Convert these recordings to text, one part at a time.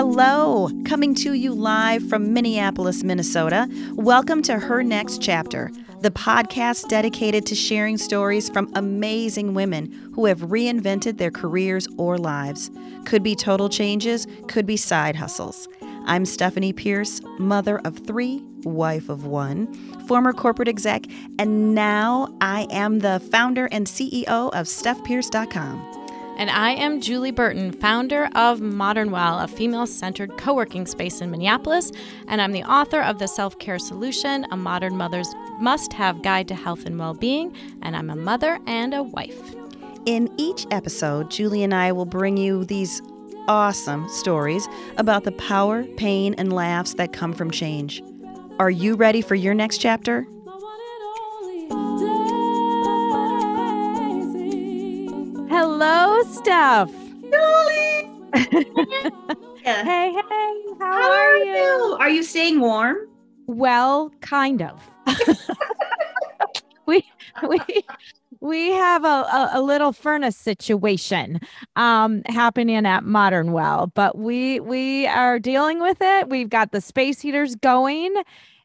Hello, coming to you live from Minneapolis, Minnesota. Welcome to Her Next Chapter, the podcast dedicated to sharing stories from amazing women who have reinvented their careers or lives. Could be total changes, could be side hustles. I'm Stephanie Pierce, mother of three, wife of one, former corporate exec, and now I am the founder and CEO of StephPierce.com. And I am Julie Burton, founder of Modern Well, a female centered co working space in Minneapolis. And I'm the author of The Self Care Solution, a modern mother's must have guide to health and well being. And I'm a mother and a wife. In each episode, Julie and I will bring you these awesome stories about the power, pain, and laughs that come from change. Are you ready for your next chapter? Hello, Steph. Julie! hey, hey, how, How are, are you? you? Are you staying warm? Well, kind of. we we we have a, a, a little furnace situation um happening at Modern Well, but we we are dealing with it. We've got the space heaters going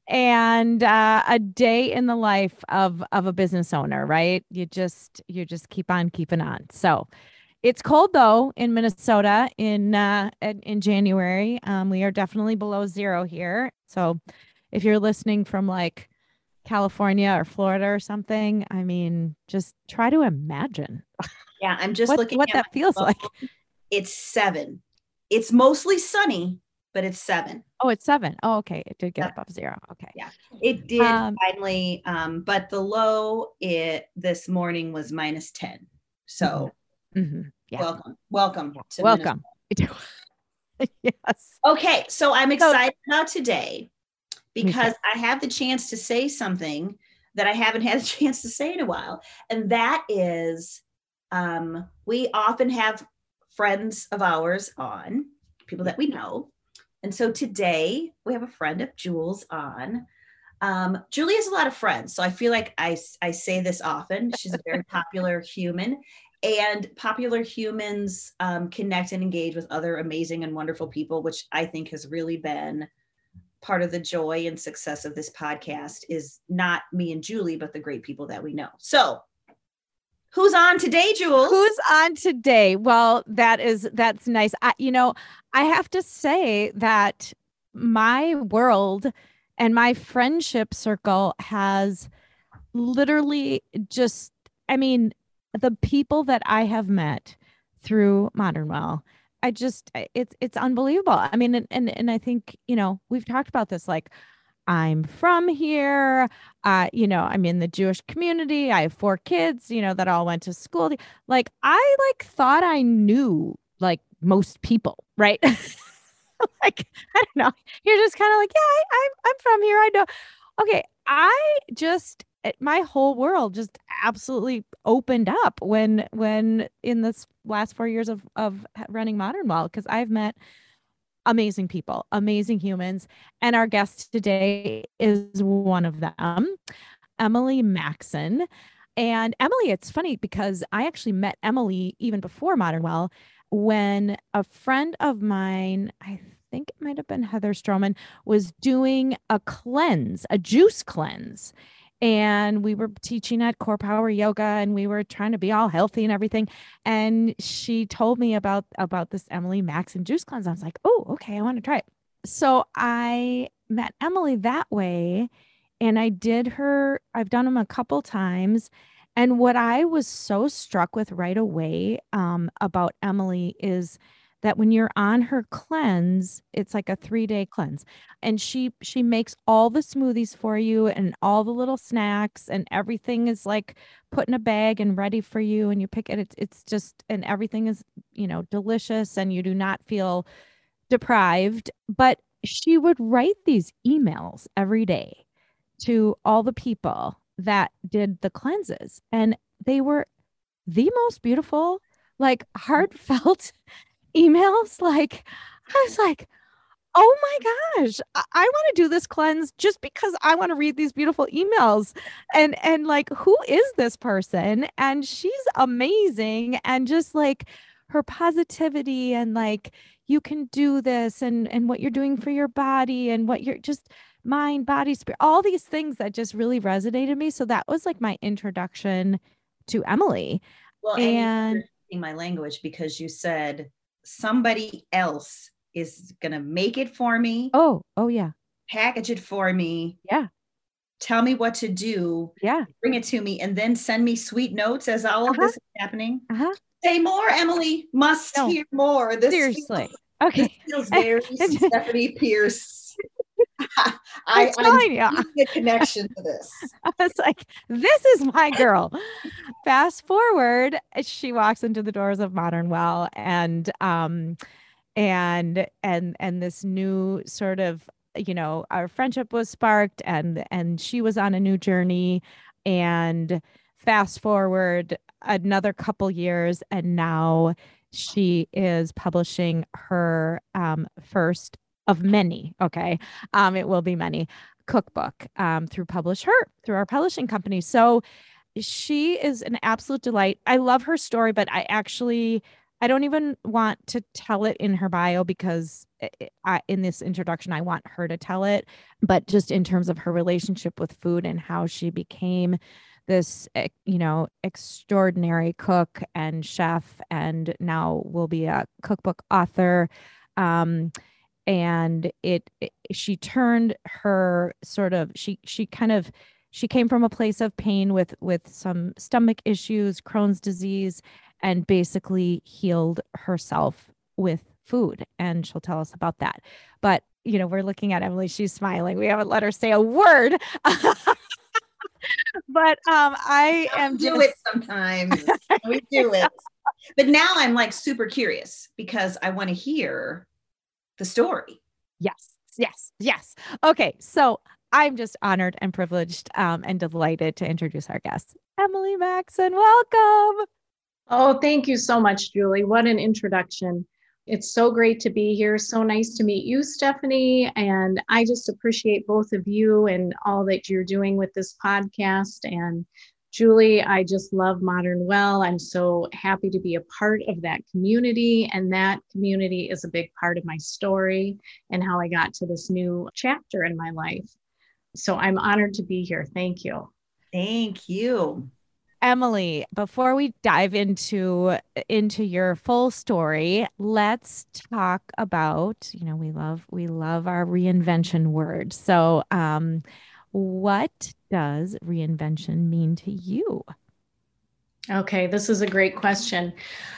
and uh, a day in the life of of a business owner, right? You just you just keep on keeping on. So it's cold though in Minnesota in uh in, January. Um, we are definitely below zero here. So if you're listening from like California or Florida or something, I mean, just try to imagine Yeah, I'm just what, looking what at that feels phone. like. It's seven. It's mostly sunny, but it's seven. Oh, it's seven. Oh, okay. It did get Yeah. above zero. Okay. Yeah. It did Um, finally, um, but the low it this morning was minus 10. So Mhm. Yeah. welcome. Welcome. to Welcome. yes. Okay, so I'm So- excited about today because I have the chance to say something that I haven't had a chance to say in a while. And that is um, we often have friends of ours on, people that we know. And so today we have a friend of Jules on. Um, Julie has a lot of friends, so I feel like I, I say this often. She's a very popular human, and popular humans um, connect and engage with other amazing and wonderful people, which I think has really been part of the joy and success of this podcast. Is not me and Julie, but the great people that we know. So, who's on today, Jules? Who's on today? Well, that is that's nice. I, you know, I have to say that my world and my friendship circle has literally just I mean, the people that I have met through Modern Well, I just it's it's unbelievable. I mean, and and, and I think, you know, we've talked about this like I'm from here. Uh, you know, I'm in the Jewish community. I have four kids, you know, that all went to school. Like I like thought I knew like most people, right? like, I don't know. You're just kind of like, yeah, I, I'm I'm from here. I know. Okay. I just it- my whole world just absolutely opened up when when in this last four years of of running Modern Well because I've met amazing people, amazing humans. And our guest today is one of them, Emily Maxon. And Emily, it's funny because I actually met Emily even before Modern Well when a friend of mine, I think it might have been Heather Stroman, was doing a cleanse, a juice cleanse. And we were teaching at Core Power Yoga and we were trying to be all healthy and everything and she told me about about this Emily Maxon juice cleanse. I was like, oh, okay, I want to try it. So I met Emily that way, and I did her. I've done them a couple times, and what I was so struck with right away um, about Emily is that when you're on her cleanse, it's like a three day cleanse, and she she makes all the smoothies for you and all the little snacks, and everything is like put in a bag and ready for you and you pick it. It's, it's just and everything is you know delicious and you do not feel deprived. But she would write these emails every day to all the people that did the cleanses and they were the most beautiful like mm. heartfelt emails like i was like oh my gosh i, I want to do this cleanse just because i want to read these beautiful emails. And and like who is this person? And she's amazing and just like her positivity and like you can do this and and what you're doing for your body and what you're just mind body spirit all these things that just really resonated me. So that was like my introduction to emily. Well and, and my language because you said somebody else is gonna make it for me oh oh yeah. package it for me. Yeah. Tell me what to do. Yeah. Bring it to me and then send me sweet notes as all uh-huh. of this is happening. Uh-huh. say more emily. Must no. hear more. This seriously. feels, okay. this feels very stephanie pierce I, I the connection to this. I was like, this is my girl. Fast forward, she walks into the doors of Modern Well and um and and and this new sort of you know our friendship was sparked and and she was on a new journey and fast forward another couple years and now she is publishing her um, first of many okay um, it will be many cookbook um, through publish her through our publishing company so she is an absolute delight i love her story but i actually I don't even want to tell it in her bio because I, in this introduction, I want her to tell it. But just in terms of her relationship with food and how she became this, eh, you know, extraordinary cook and chef, and now will be a cookbook author. Um, and it, it she turned her sort of she she kind of she came from a place of pain with with some stomach issues crohn's disease and basically healed herself with food. And she'll tell us about that. But, you know, we're looking at Emily, she's smiling. We haven't let her say a word. but um I am do just... it sometimes. we do it. But now I'm like super curious because I want to hear the story. Yes. Yes. Yes. Okay. So I'm just honored and privileged um, and delighted to introduce our guest, Emily Maxon. Welcome. Oh, thank you so much, Julie. What an introduction. It's so great to be here. So nice to meet you, Stephanie. And I just appreciate both of you and all that you're doing with this podcast. And Julie, I just love Modern Well. I'm so happy to be a part of that community. And that community is a big part of my story and how I got to this new chapter in my life. So I'm honored to be here. Thank you. Thank you. Emily, before we dive into into your full story, let's talk about, you know, we love we love our reinvention word. So, um what does reinvention mean to you? Okay, this is a great question.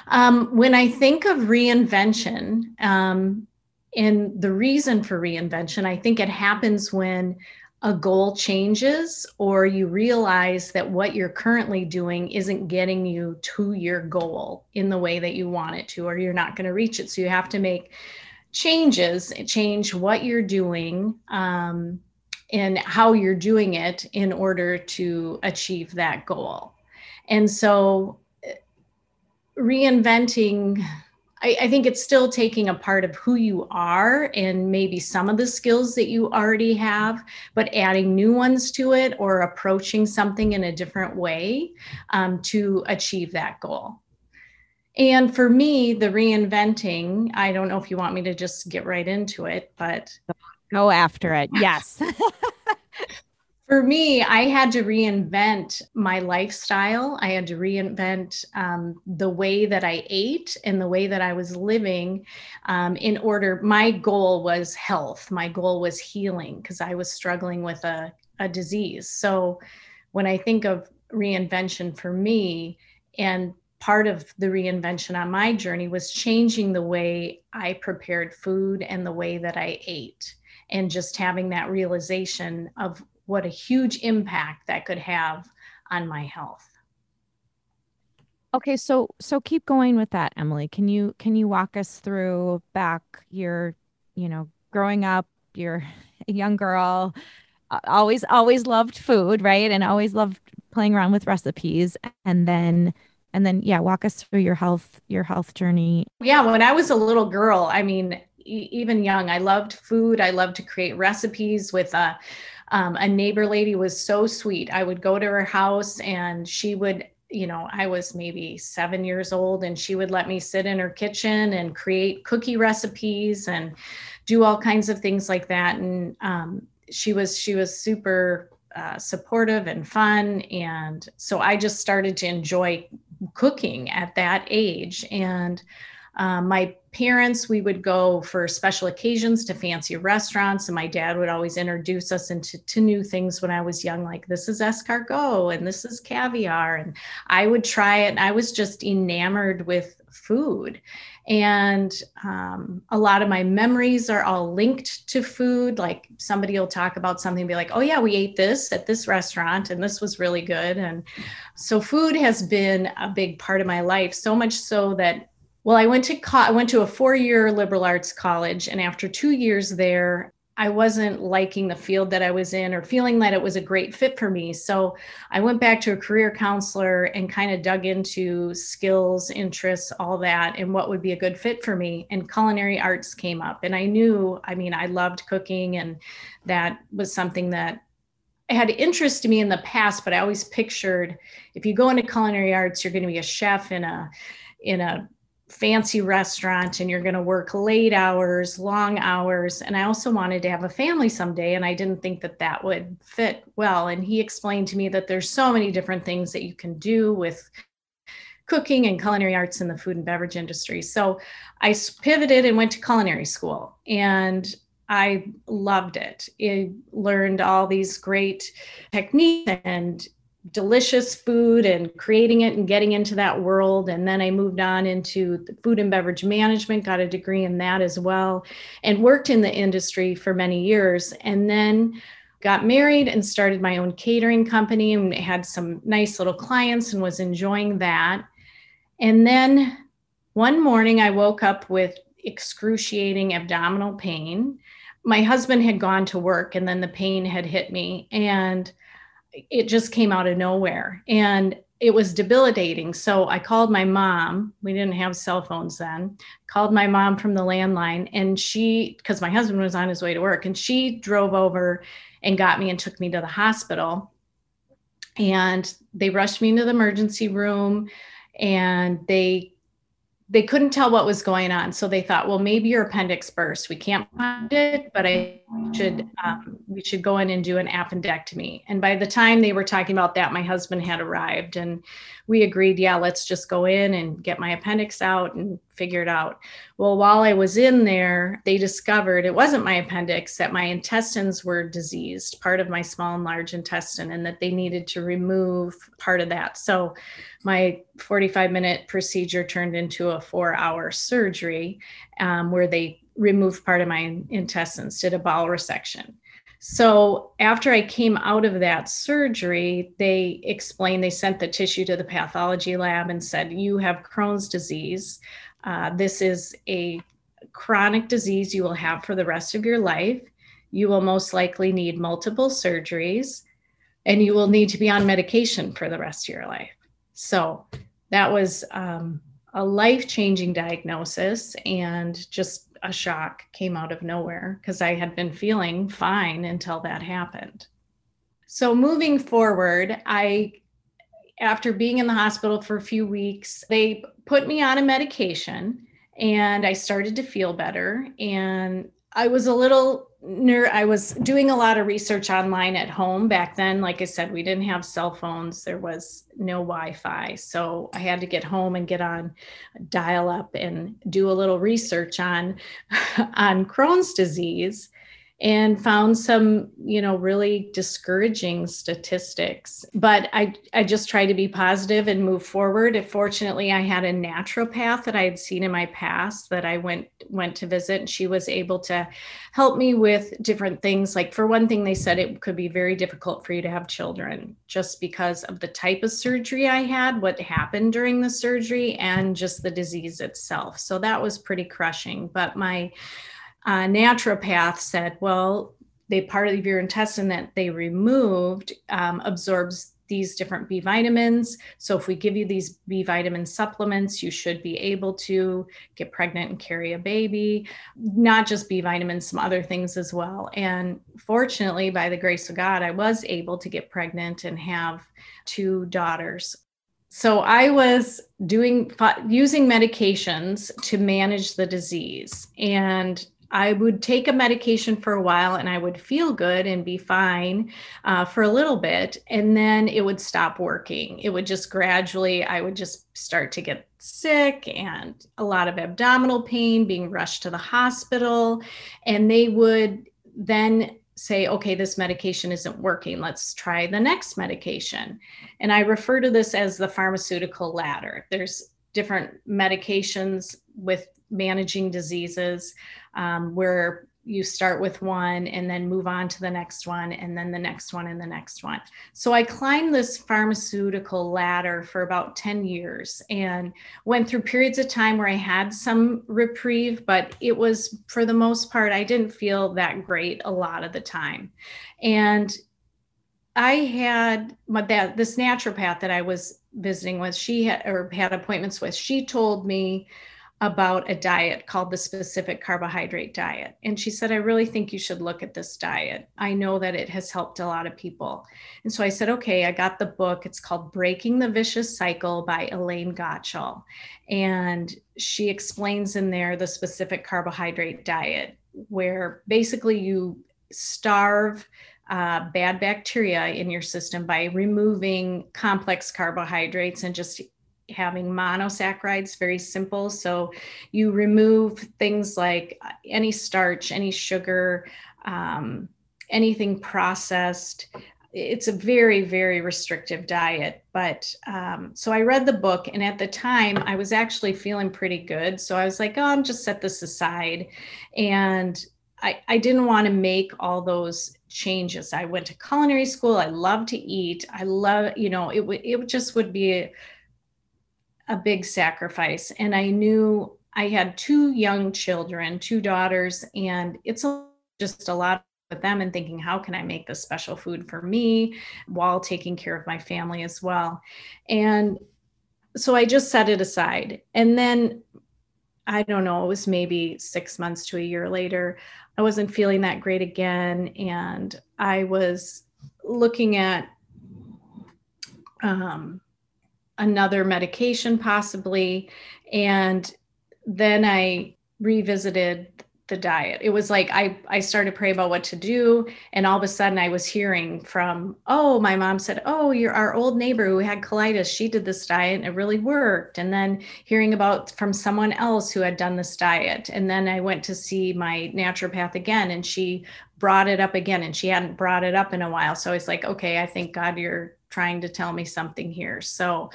Um, when I think of reinvention, um, and the reason for reinvention, I think it happens when a goal changes or you realize that what you're currently doing isn't getting you to your goal in the way that you want it to or you're not going to reach it so you have to make changes change what you're doing um, and how you're doing it in order to achieve that goal and so reinventing I, I, think it's still taking a part of who you are and maybe some of the skills that you already have, but adding new ones to it or approaching something in a different way um, to achieve that goal. And for me, the reinventing, I don't know if you want me to just get right into it, but go after it. Yes. For me, I had to reinvent my lifestyle. I had to reinvent um, the way that I ate and the way that I was living um, in order. My goal was health, my goal was healing because I was struggling with a, a disease. So when I think of reinvention for me, and part of the reinvention on my journey was changing the way I prepared food and the way that I ate and just having that realization of what a huge impact that could have on my health. Okay so so keep going with that emily. Can you can you walk us through back your you know growing up you're a young girl always always loved food right? And always loved playing around with recipes. And then and then yeah walk us through your health your health journey. Yeah when i was a little girl i mean even young i loved food i loved to create recipes with a um, a neighbor lady was so sweet. I would go to her house and she would you know, I was maybe seven years old, and she would let me sit in her kitchen and create cookie recipes and do all kinds of things like that. And um, she was she was super uh, supportive and fun, and so I just started to enjoy cooking at that age. And um, my parents, we would go for special occasions to fancy restaurants, and my dad would always introduce us into to new things when I was young, like this is escargot and this is caviar. And I would try it, and I was just enamored with food. And um, a lot of my memories are all linked to food. Like somebody will talk about something and be like, oh, yeah, we ate this at this restaurant and this was really good. And so food has been a big part of my life, so much so that well, I went to co- I went to a four-year liberal arts college, and after two years there, I wasn't liking the field that I was in or feeling that it was a great fit for me. So I went back to a career counselor and kind of dug into skills, interests, all that, and what would be a good fit for me. And culinary arts came up. And I knew, I mean, I loved cooking, and that was something that had interest to me in the past, but I always pictured if you go into culinary arts, you're going to be a chef in a in a fancy restaurant and you're going to work late hours, long hours. And I also wanted to have a family someday. And I didn't think that that would fit well. And he explained to me that there's so many different things that you can do with cooking and culinary arts in the food and beverage industry. So I pivoted and went to culinary school and I loved it. I learned all these great techniques and delicious food and creating it and getting into that world. And then I moved on into food and beverage management, got a degree in that as well, and worked in the industry for many years. And then got married and started my own catering company and had some nice little clients and was enjoying that. And then one morning I woke up with excruciating abdominal pain. My husband had gone to work and then the pain had hit me. And it just came out of nowhere and it was debilitating. So I called my mom. We didn't have cell phones then. Called my mom from the landline and she because my husband was on his way to work and she drove over and got me and took me to the hospital. And they rushed me into the emergency room and they they couldn't tell what was going on. So they thought, well, maybe your appendix burst. We can't find it, but I should um, we should go in and do an appendectomy. And by the time they were talking about that, my husband had arrived, and we agreed, yeah, let's just go in and get my appendix out and figure it out. Well, while I was in there, they discovered it wasn't my appendix, that my intestines were diseased, part of my small and large intestine, and that they needed to remove part of that. So my 45 minute procedure turned into a four hour surgery um, where they removed part of my intestines, did a bowel resection. So after I came out of that surgery, they explained, they sent the tissue to the pathology lab and said, You have Crohn's disease. Uh, this is a chronic disease you will have for the rest of your life. You will most likely need multiple surgeries and you will need to be on medication for the rest of your life. So that was um, a life changing diagnosis and just a shock came out of nowhere because I had been feeling fine until that happened. So moving forward, I after being in the hospital for a few weeks, they put me on a medication and I started to feel better and I was a little ner- I was doing a lot of research online at home back then. Like I said, we didn't have cell phones. There was no Wi-Fi, so I had to get home and get on dial up and do a little research on on Crohn's disease and found some you know really discouraging statistics. But i i just try to be positive and move forward. Fortunately i had a naturopath that i had seen in my past that i went went to visit and she was able to help me with different things. Like for one thing they said it could be very difficult for you to have children just because of the type of surgery i had what happened during the surgery and just the disease itself. So that was pretty crushing. But my uh, naturopath said, well, they part of your intestine that they removed um, absorbs these different B vitamins. So if we give you these B vitamin supplements, you should be able to get pregnant and carry a baby, not just B vitamins, some other things as well. And fortunately, by the grace of God, I was able to get pregnant and have two daughters so I was doing using medications to manage the disease, and I would take a medication for a while and I would feel good and be fine uh, for a little bit. And then it would stop working. It would just gradually, I would just start to get sick and a lot of abdominal pain, being rushed to the hospital. And they would then say, okay, this medication isn't working. Let's try the next medication. And I refer to this as the pharmaceutical ladder. There's different medications with managing diseases um, where you start with one and then move on to the next one and then the next one and the next one. So I climbed this pharmaceutical ladder for about 10 years and went through periods of time where I had some reprieve, but it was for the most part, I didn't feel that great a lot of the time. And I had my, that this naturopath that I was visiting with, she had or had appointments with, she told me about a diet called the specific carbohydrate diet. And she said, I really think you should look at this diet. I know that it has helped a lot of people. And so I said, okay, I got the book. It's called Breaking the Vicious Cycle by Elaine Gottschall. And she explains in there the specific carbohydrate diet, where basically you starve uh, bad bacteria in your system by removing complex carbohydrates and just having monosaccharides very simple. So you remove things like any starch any sugar um, anything processed. It's a very very restrictive diet but um, so i read the book and at the time i was actually feeling pretty good. So i was like oh i'm just set this aside. And i, I didn't want to make all those changes. I went to culinary school. I love to eat. I love you know it would it just would be a big sacrifice. And I knew I had two young children, two daughters, and it's just a lot with them and thinking, how can I make this special food for me while taking care of my family as well? And so I just set it aside. And then I don't know, it was maybe six months to a year later. I wasn't feeling that great again. And I was looking at um, another medication possibly and then i revisited the diet. It was like i i started praying about what to do and all of a sudden i was hearing from oh my mom said oh you're our old neighbor who had colitis she did this diet and it really worked. And then hearing about from someone else who had done this diet. And then i went to see my naturopath again and she brought it up again and she hadn't brought it up in a while. So i was like okay i think god you're trying to tell me something here. So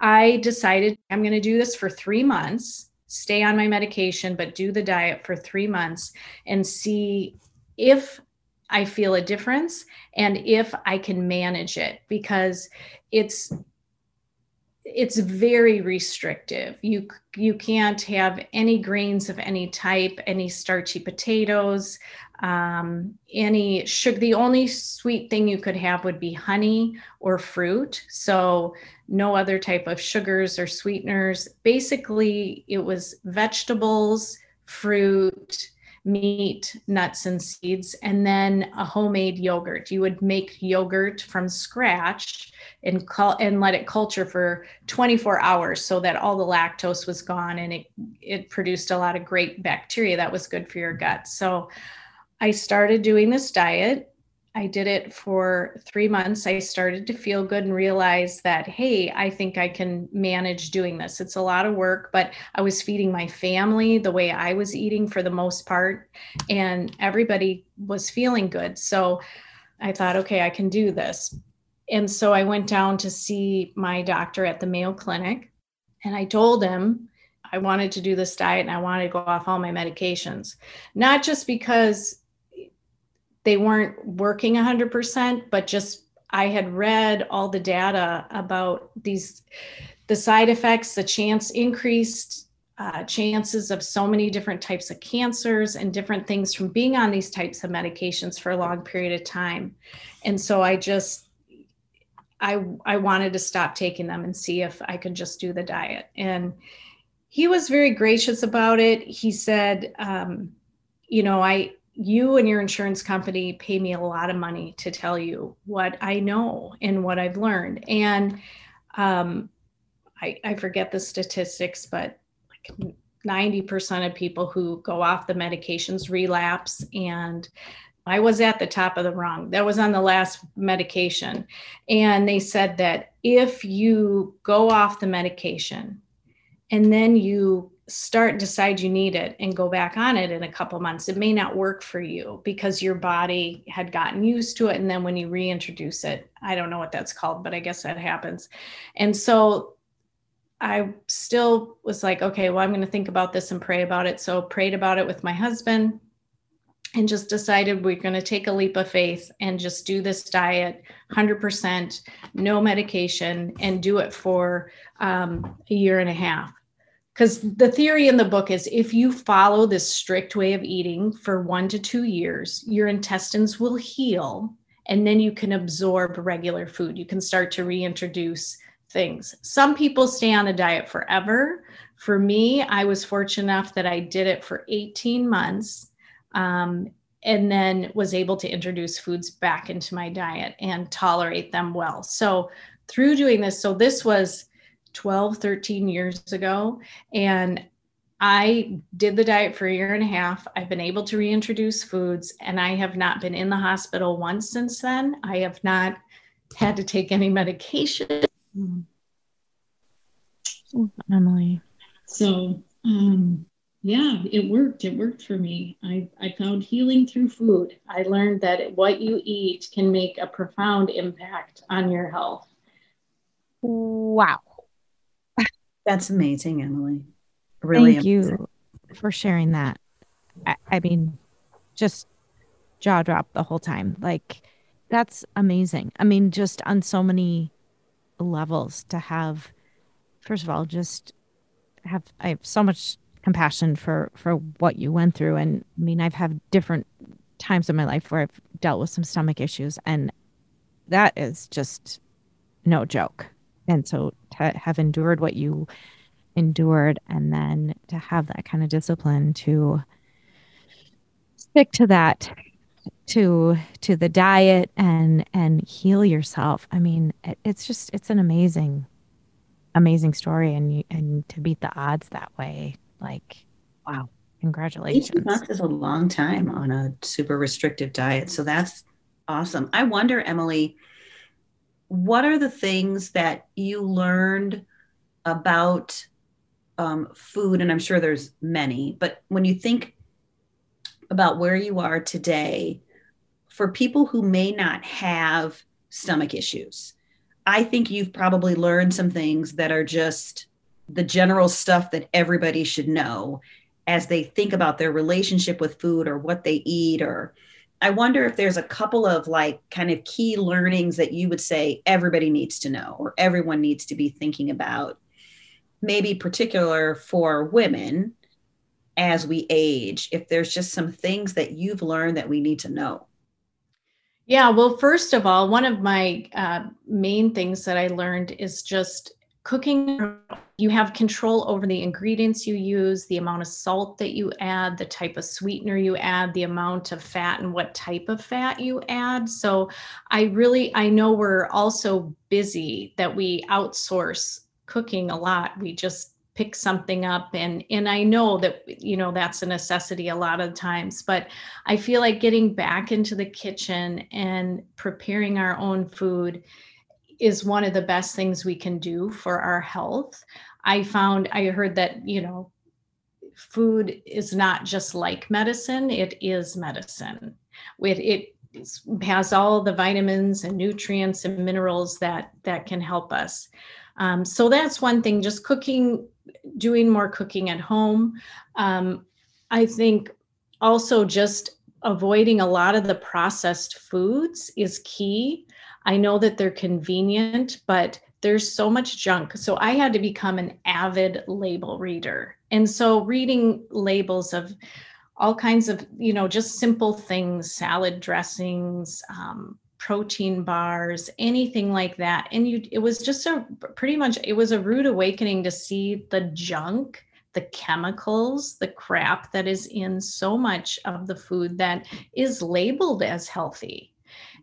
I decided I'm going to do this for three months, stay on my medication, but do the diet for three months and see if I feel a difference and if I can manage it because it's it's very restrictive. You you can't have any grains of any type, any starchy potatoes, um, any sugar. The only sweet thing you could have would be honey or fruit. So no other type of sugars or sweeteners. Basically, it was vegetables, fruit, meat, nuts, and seeds, and then a homemade yogurt. You would make yogurt from scratch and call and let it culture for 24 hours so that all the lactose was gone and it it produced a lot of great bacteria that was good for your gut. So I started doing this diet I did it for three months. I started to feel good and realize that, hey, I think I can manage doing this. It's a lot of work, but I was feeding my family the way I was eating for the most part, and everybody was feeling good. So I thought, okay, I can do this. And so I went down to see my doctor at the Mayo Clinic, and I told him I wanted to do this diet and I wanted to go off all my medications, not just because they weren't working 100%, but just I had read all the data about these, the side effects, the chance increased uh, chances of so many different types of cancers and different things from being on these types of medications for a long period of time. And so I just, I, I wanted to stop taking them and see if I could just do the diet. And he was very gracious about it. He said, um, you know, I, you and your insurance company pay me a lot of money to tell you what I know and what I've learned. And um, I, I forget the statistics, but like 90% of people who go off the medications relapse. And I was at the top of the rung. That was on the last medication. And they said that if you go off the medication and then you start decide you need it and go back on it in a couple months. It may not work for you because your body had gotten used to it and then when you reintroduce it i don't know what that's called but i guess that happens. And so i still was like okay well i'm going to think about this and pray about it. So prayed about it with my husband and just decided we're going to take a leap of faith and just do this diet 100% no medication and do it for um, a year and a half because the theory in the book is if you follow this strict way of eating for one to two years, your intestines will heal and then you can absorb regular food. You can start to reintroduce things. Some people stay on a diet forever. For me, I was fortunate enough that I did it for 18 months um, and then was able to introduce foods back into my diet and tolerate them well. So, through doing this, so this was 12, 13 years ago. And I did the diet for a year and a half. I've been able to reintroduce foods, and I have not been in the hospital once since then. I have not had to take any medication. Emily. So, um, yeah, it worked. It worked for me. I, I found healing through food. I learned that what you eat can make a profound impact on your health. Wow. That's amazing, Emily. Really, thank amazing. you for sharing that. I, I mean, just jaw drop the whole time. Like, that's amazing. I mean, just on so many levels to have, first of all, just have, I have so much compassion for for what you went through and i mean i've had different times in my life where i've dealt with some stomach issues and that is just no joke and so to have endured what you endured and then to have that kind of discipline to stick to that to to the diet and and heal yourself. I mean it, it's just it's an amazing amazing story and you, and to beat the odds that way like wow. Congratulations. 18 months is a long time on a super restrictive diet. So that's awesome. I wonder emily what are the things that you learned about um, food? And I'm sure there's many, but when you think about where you are today, for people who may not have stomach issues, I think you've probably learned some things that are just the general stuff that everybody should know as they think about their relationship with food or what they eat or I wonder if there's a couple of like kind of key learnings that you would say everybody needs to know or everyone needs to be thinking about, maybe particular for women as we age, if there's just some things that you've learned that we need to know. Yeah, well, first of all, one of my uh, main things that I learned is just cooking you have control over the ingredients you use the amount of salt that you add the type of sweetener you add the amount of fat and what type of fat you add. So i really i know we're also busy that we outsource cooking a lot. We just pick something up and and i know that you know that's a necessity a lot of times but i feel like getting back into the kitchen and preparing our own food is one of the best things we can do for our health. I found, I heard that, you know, food is not just like medicine, it is medicine. It, it has all the vitamins and nutrients and minerals that that can help us. Um, so that's one thing. Just cooking, doing more cooking at home. Um, I think also just avoiding a lot of the processed foods is key. I know that they're convenient, but there's so much junk. So I had to become an avid label reader. And so reading labels of all kinds of, you know, just simple things, salad dressings, um, protein bars, anything like that. And you it was just a pretty much it was a rude awakening to see the junk, the chemicals, the crap that is in so much of the food that is labeled as healthy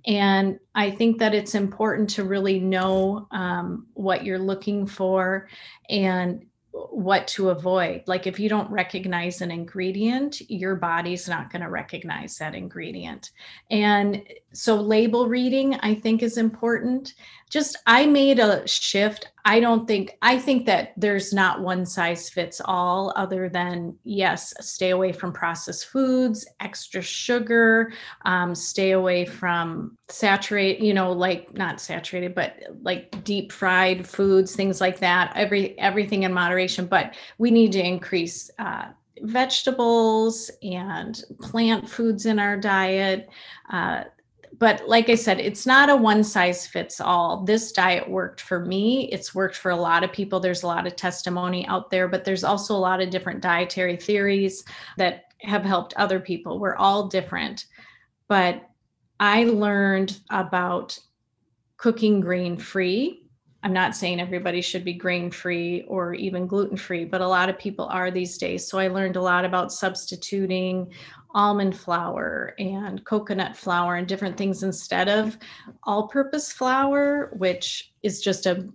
And I think that it's important to really know um, what you're looking for and what to avoid. Like if you don't recognize an ingredient, your body's not going to recognize that ingredient. And so label reading I think is important. Just I made a shift. I don't think I think that there's not one size fits all other than yes, stay away from processed foods, extra sugar, um, stay away from saturate, you know, like not saturated, but like deep fried foods, things like that. Every everything in moderation, but we need to increase uh, vegetables and plant foods in our diet. Uh, but like I said, it's not a one size fits all. This diet worked for me. It's worked for a lot of people. There's a lot of testimony out there, but there's also a lot of different dietary theories that have helped other people. We're all different. But I learned about cooking grain free. I'm not saying everybody should be grain free or even gluten free, but a lot of people are these days. So I learned a lot about substituting almond flour and coconut flour and different things instead of all purpose flour, which is just a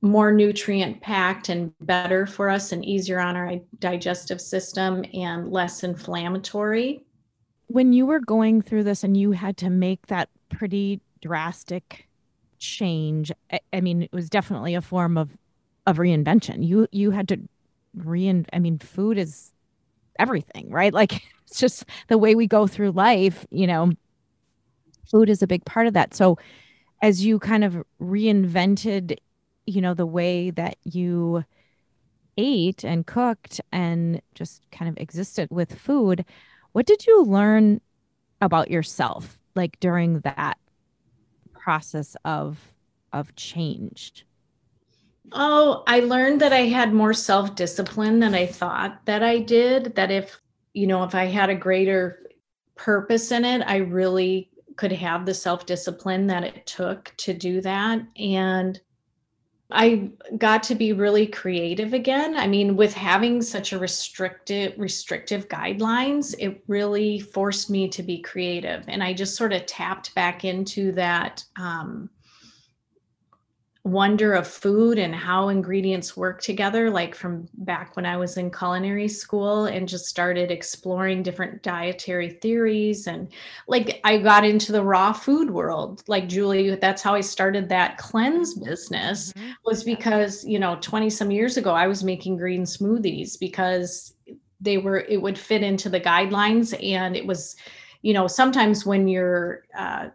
more nutrient packed and better for us and easier on our digestive system and less inflammatory. When you were going through this and you had to make that pretty drastic change, I, I mean, it was definitely a form of of reinvention. You you had to rein I mean, food is everything, right? Like it's just the way we go through life, you know, food is a big part of that. So as you kind of reinvented, you know, the way that you ate and cooked and just kind of existed with food, what did you learn about yourself like during that process of of changed? Oh, I learned that I had more self discipline than I thought that I did. That if, you know, if I had a greater purpose in it, I really could have the self discipline that it took to do that. And I got to be really creative again. I mean, with having such a restricted restrictive guidelines, it really forced me to be creative. And I just sort of tapped back into that um, wonder of food and how ingredients work together like from back when i was in culinary school and just started exploring different dietary theories and like i got into the raw food world like julie that's how i started that cleanse business mm-hmm. was because you know 20 some years ago i was making green smoothies because they were it would fit into the guidelines and it was you know sometimes when your uh,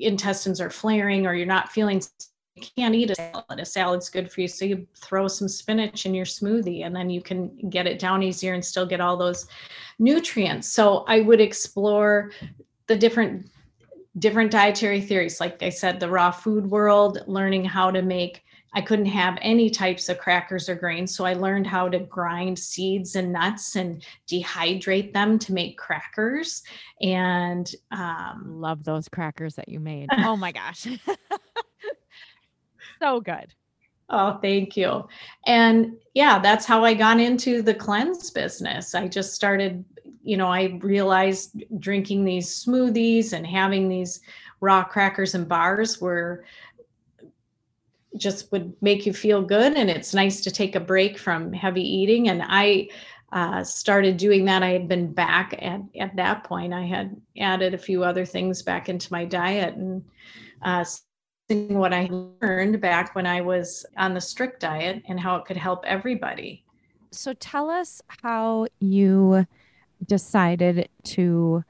intestines are flaring or you're not feeling can't eat a salad. A salad's good for you. So you throw some spinach in your smoothie and then you can get it down easier and still get all those nutrients. So I would explore the different different dietary theories. Like I said, the raw food world, learning how to make I couldn't have any types of crackers or grains. So I learned how to grind seeds and nuts and dehydrate them to make crackers. And um, love those crackers that you made. Oh my gosh. so good. Oh, thank you. And yeah, that's how I got into the cleanse business. I just started, you know, I realized drinking these smoothies and having these raw crackers and bars were just would make you feel good and it's nice to take a break from heavy eating and i uh, started doing that i had been back at, at that point i had added a few other things back into my diet and uh, what I learned back when I was on the strict diet and how it could help everybody. So tell us how you decided to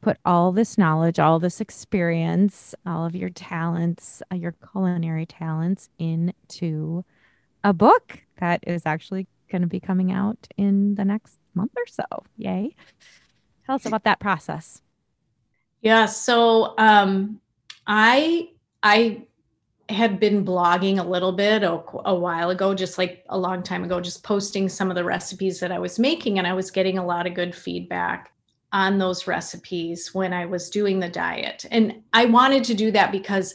put all this knowledge, all this experience, all of your talents, uh, your culinary talents into a book that is actually going to be coming out in the next month or so. Yay. Tell us about that process. Yeah, so um I I had been blogging a little bit a, a, while ago, just like a long time ago, just posting some of the recipes that I was making. And I was getting a lot of good feedback on those recipes when I was doing the diet. And I wanted to do that because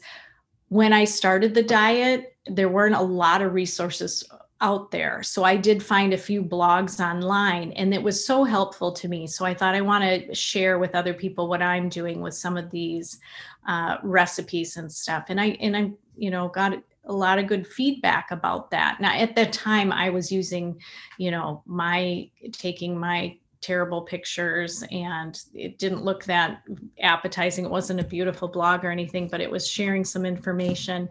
when I started the diet, there weren't a lot of resources out there. So I did find a few blogs online and it was so helpful to me. So I thought I want to share with other people what I'm doing with some of these uh, recipes and stuff. And I, and I, you know, got a lot of good feedback about that. Now at that time I was using, you know, my taking my terrible pictures and it didn't look that appetizing. It wasn't a beautiful blog or anything, but it was sharing some information.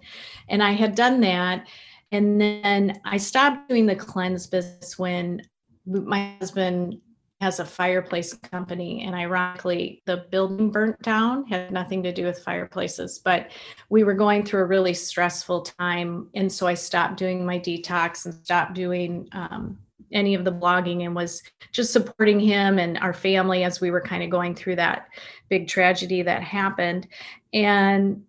And I had done that. And then I stopped doing the cleanse business when my husband has a fireplace company and ironically the building burnt down had nothing to do with fireplaces but we were going through a really stressful time and so i stopped doing my detox and stopped doing um, any of the blogging and was just supporting him and our family as we were kind of going through that big tragedy that happened. And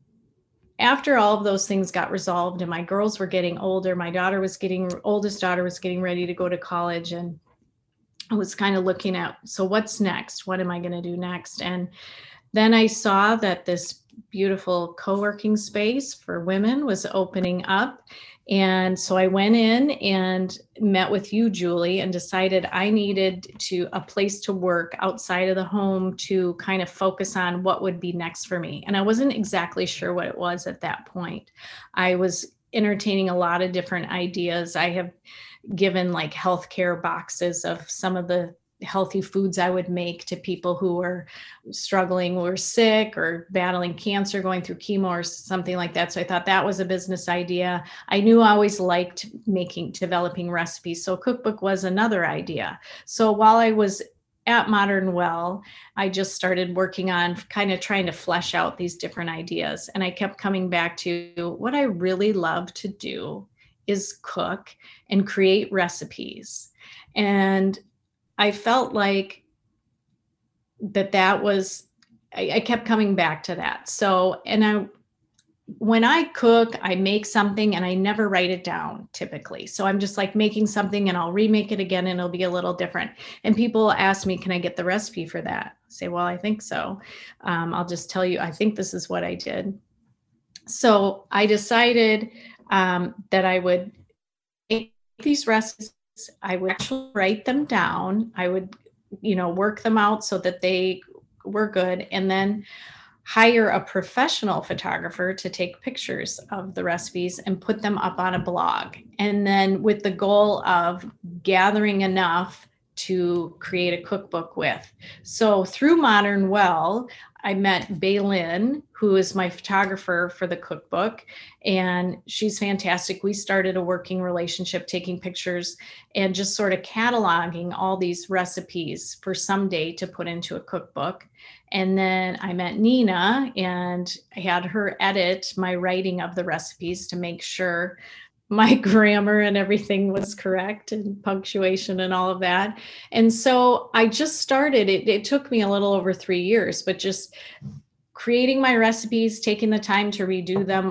after all of those things got resolved and my girls were getting older, my daughter was getting oldest daughter was getting ready to go to college and I was kind of looking at so what's next? What am I going to do next? And then I saw that this beautiful co-working space for women was opening up and so I went in and met with you, Julie, and decided I needed to a place to work outside of the home to kind of focus on what would be next for me. And I wasn't exactly sure what it was at that point. I was entertaining a lot of different ideas. I have given like healthcare boxes of some of the healthy foods I would make to people who were struggling or sick or battling cancer, going through chemo or something like that. So I thought that was a business idea. I knew I always liked making, developing recipes. So cookbook was another idea. So while I was at Modern Well, I just started working on kind of trying to flesh out these different ideas. And I kept coming back to what I really love to do is cook and create recipes. And I felt like that that was I, I, kept coming back to that. So and I when I cook, I make something and I never write it down typically. So I'm just like making something and I'll remake it again and it'll be a little different. And people ask me, can I get the recipe for that? I say, well, I think so. Um, I'll just tell you, I think this is what I did. So I decided um, that I would make these recipes I would actually write them down. I would, you know, work them out so that they were good and then hire a professional photographer to take pictures of the recipes and put them up on a blog. And then with the goal of gathering enough to create a cookbook with. So through Modern Well, I met Baylin, who is my photographer for the cookbook, and she's fantastic. We started a working relationship, taking pictures and just sort of cataloging all these recipes for someday to put into a cookbook. And then I met Nina and I had her edit my writing of the recipes to make sure my grammar and everything was correct and punctuation and all of that. And so I just started, it, it took me a little over three years, but just creating my recipes, taking the time to redo them,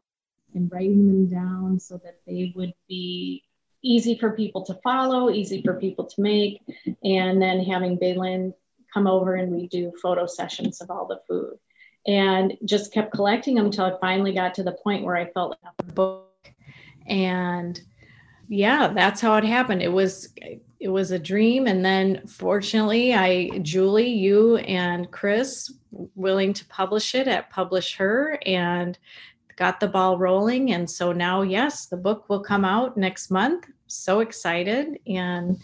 and writing them down so that they would be easy for people to follow, easy for people to make, and then having Baylin come over and we do photo sessions of all the food. And just kept collecting them until I finally got to the point where I felt like a book and yeah that's how it happened. It was it was a dream. And then fortunately i julie you and chris willing to publish it at publish her and got the ball rolling. And so now yes the book will come out next month. So excited. And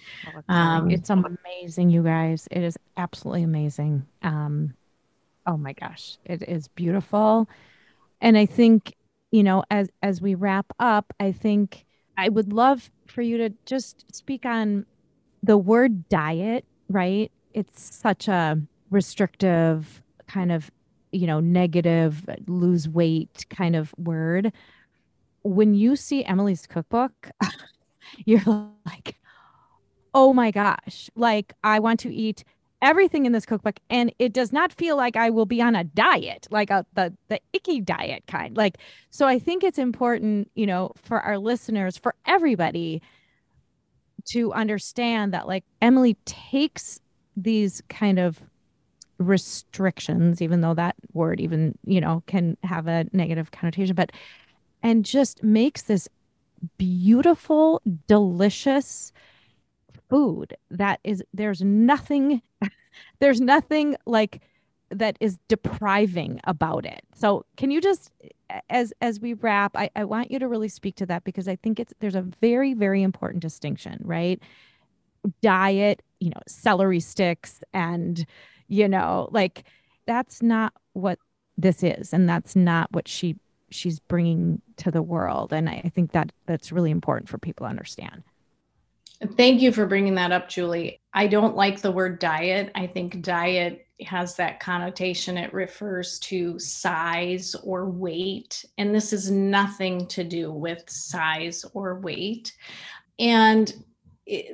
um, it's amazing you guys. It is absolutely amazing. Um oh my gosh. It is beautiful. And i think you know, as as we wrap up, I think I would love for you to just speak on the word diet, right? It's such a restrictive kind of, you know, negative, lose weight kind of word. When you see Emily's cookbook, you're like, oh my gosh, like I want to eat everything in this cookbook and it does not feel like I will be on a diet, like a the the icky diet kind. Like so I think it's important, you know, for our listeners, for everybody to understand that like Emily takes these kind of restrictions even though that word even, you know, can have a negative connotation, but and just makes this beautiful, delicious food that is there's nothing there's nothing like that is depriving about it. So can you just as as we wrap, I, I want you to really speak to that because I think it's there's a very, very important distinction, right? Diet, you know, celery sticks and you know, like that's not what this is and that's not what she she's bringing to the world and I, think that that's really important for people to understand Thank you for bringing that up, Julie. I don't like the word diet. I think diet has that connotation. It refers to size or weight. And this is nothing to do with size or weight. And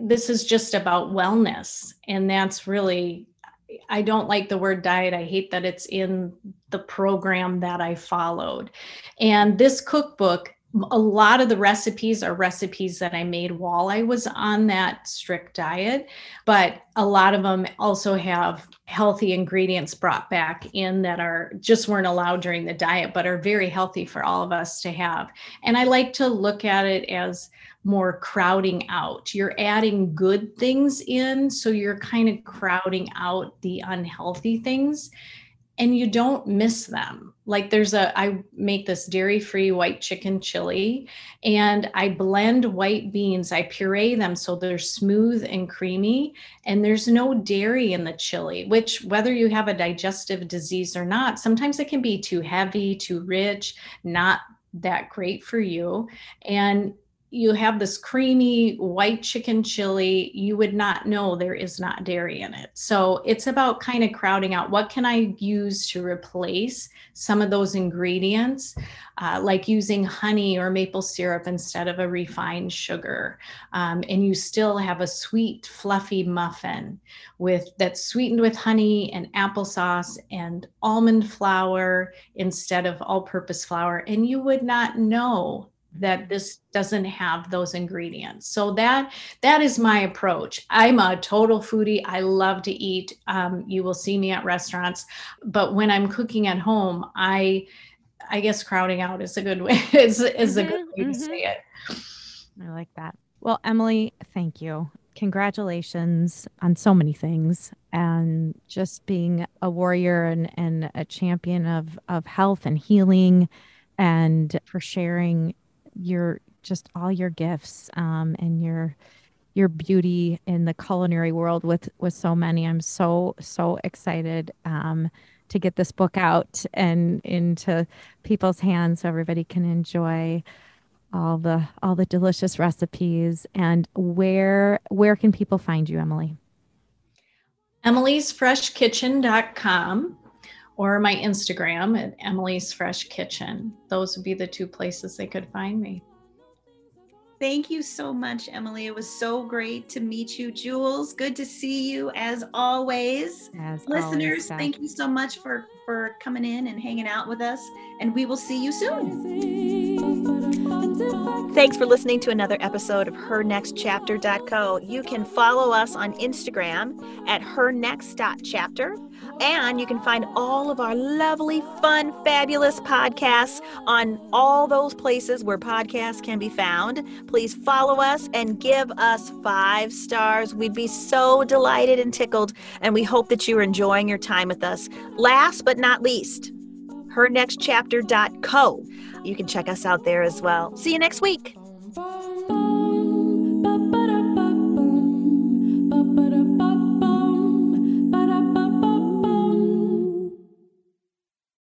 this is just about wellness. And that's really, I don't like the word diet. I hate that it's in the program that I followed. And this cookbook a lot of the recipes are recipes that I made while I was on that strict diet, but a lot of them also have healthy ingredients brought back in that are just weren't allowed during the diet, but are very healthy for all of us to have. And I like to look at it as more crowding out. You're adding good things in, so you're kind of crowding out the unhealthy things and you don't miss them. Like there's a, I make this dairy free white chicken chili and I blend white beans. I puree them so they're smooth and creamy. And there's no dairy in the chili, which, whether you have a digestive disease or not, sometimes it can be too heavy, too rich, not that great for you. And you have this creamy white chicken chili, you would not know there is not dairy in it. So it's about kind of crowding out what can I use to replace some of those ingredients, uh, like using honey or maple syrup instead of a refined sugar. Um, and you still have a sweet, fluffy muffin with that's sweetened with honey and applesauce and almond flour instead of all-purpose flour. And you would not know that this doesn't have those ingredients. So that that is my approach. I'm a total foodie. I love to eat. Um, you will see me at restaurants. But when i'm cooking at home i i guess crowding out is a good way is, is mm-hmm, a good way mm-hmm. to say it. I like that. Well emily thank you. Congratulations on so many things and just being a warrior and, and a champion of, of health and healing and for sharing your just all your gifts um, and your your beauty in the culinary world with with so many. I'm so so excited um, to get this book out and into people's hands so everybody can enjoy all the all the delicious recipes. And where where can people find you, Emily? emily'sfreshkitchen.com or my Instagram at Emily's Fresh Kitchen. Those would be the two places they could find me. Thank you so much, Emily. It was so great to meet you. Jules, good to see you as always. As Listeners, always, thank you so much for for coming in and hanging out with us, and we will see you soon. Thanks for listening to another episode of HerNextChapter.co. You can follow us on Instagram at HerNext.chapter, and you can find all of our lovely, fun, fabulous podcasts on all those places where podcasts can be found. Please follow us and give us five stars. We'd be so delighted and tickled, and we hope that you are enjoying your time with us. Last but not least, hernextchapter.co. You can check us out there as well. See you next week.